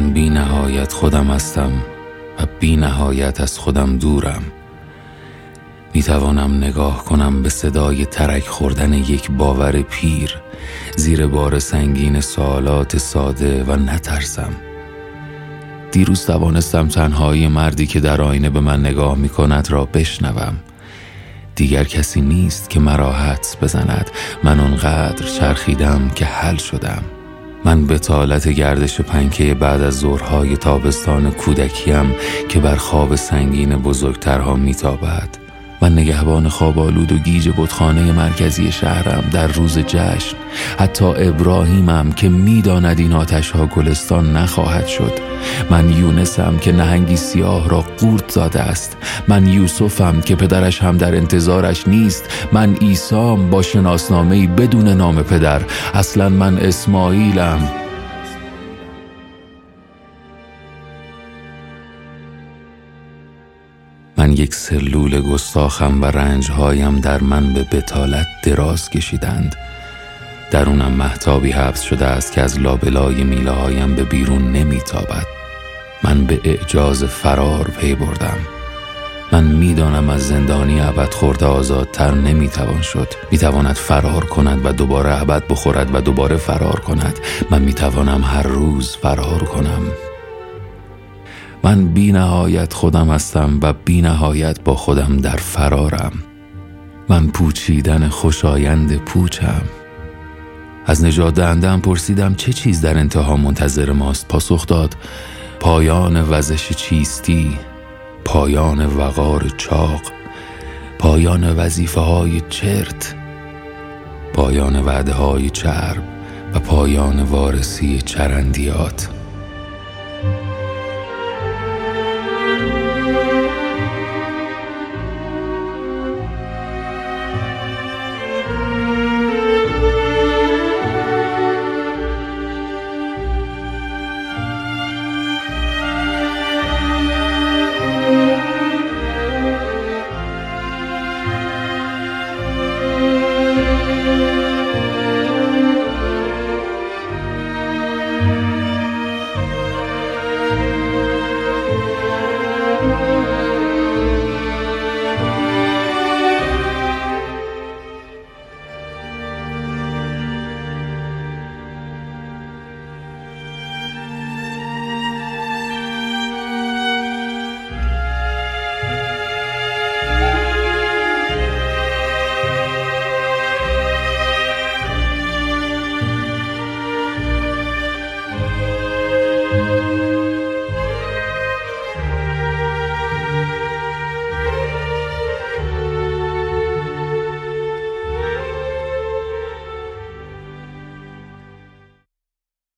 من بی نهایت خودم هستم و بی نهایت از خودم دورم. می توانم نگاه کنم به صدای ترک خوردن یک باور پیر زیر بار سنگین سوالات ساده و نترسم. دیروز توانستم تنهایی مردی که در آینه به من نگاه می کند را بشنوم. دیگر کسی نیست که مرا حدس بزند. من آنقدر چرخیدم که حل شدم. من به طالت گردش پنکه بعد از ظهرهای تابستان کودکیم که بر خواب سنگین بزرگترها میتابد. من نگهبان خوابالود و گیج بتخانه مرکزی شهرم در روز جشن حتی ابراهیمم که می‌داند این آتش ها گلستان نخواهد شد. من یونسم که نهنگی سیاه را قورت داده است. من یوسفم که پدرش هم در انتظارش نیست. من ایسام با شناسنامه بدون نام پدر. اصلا من اسماعیلم. من یک سلول گستاخم و رنجهایم در من به بتالت دراز کشیدند. درونم محتابی حبس شده است که از لابلای میله هایم به بیرون نمیتابد. من به اعجاز فرار پی بردم. من می‌دانم از زندانی ابد خورده آزادتر نمی‌توان شد. می‌تواند فرار کند و دوباره ابد بخورد و دوباره فرار کند. من می‌توانم هر روز فرار کنم. من بی نهایت خودم هستم و بی نهایت با خودم در فرارم. من پوچیدن خوشایند پوچم. از نجات دهندم پرسیدم چه چیز در انتها منتظر ماست؟ پاسخ داد پایان وزش چیستی پایان وقار چاق پایان وظیفه های چرت پایان وعده های چرب و پایان وارسی چرندیات.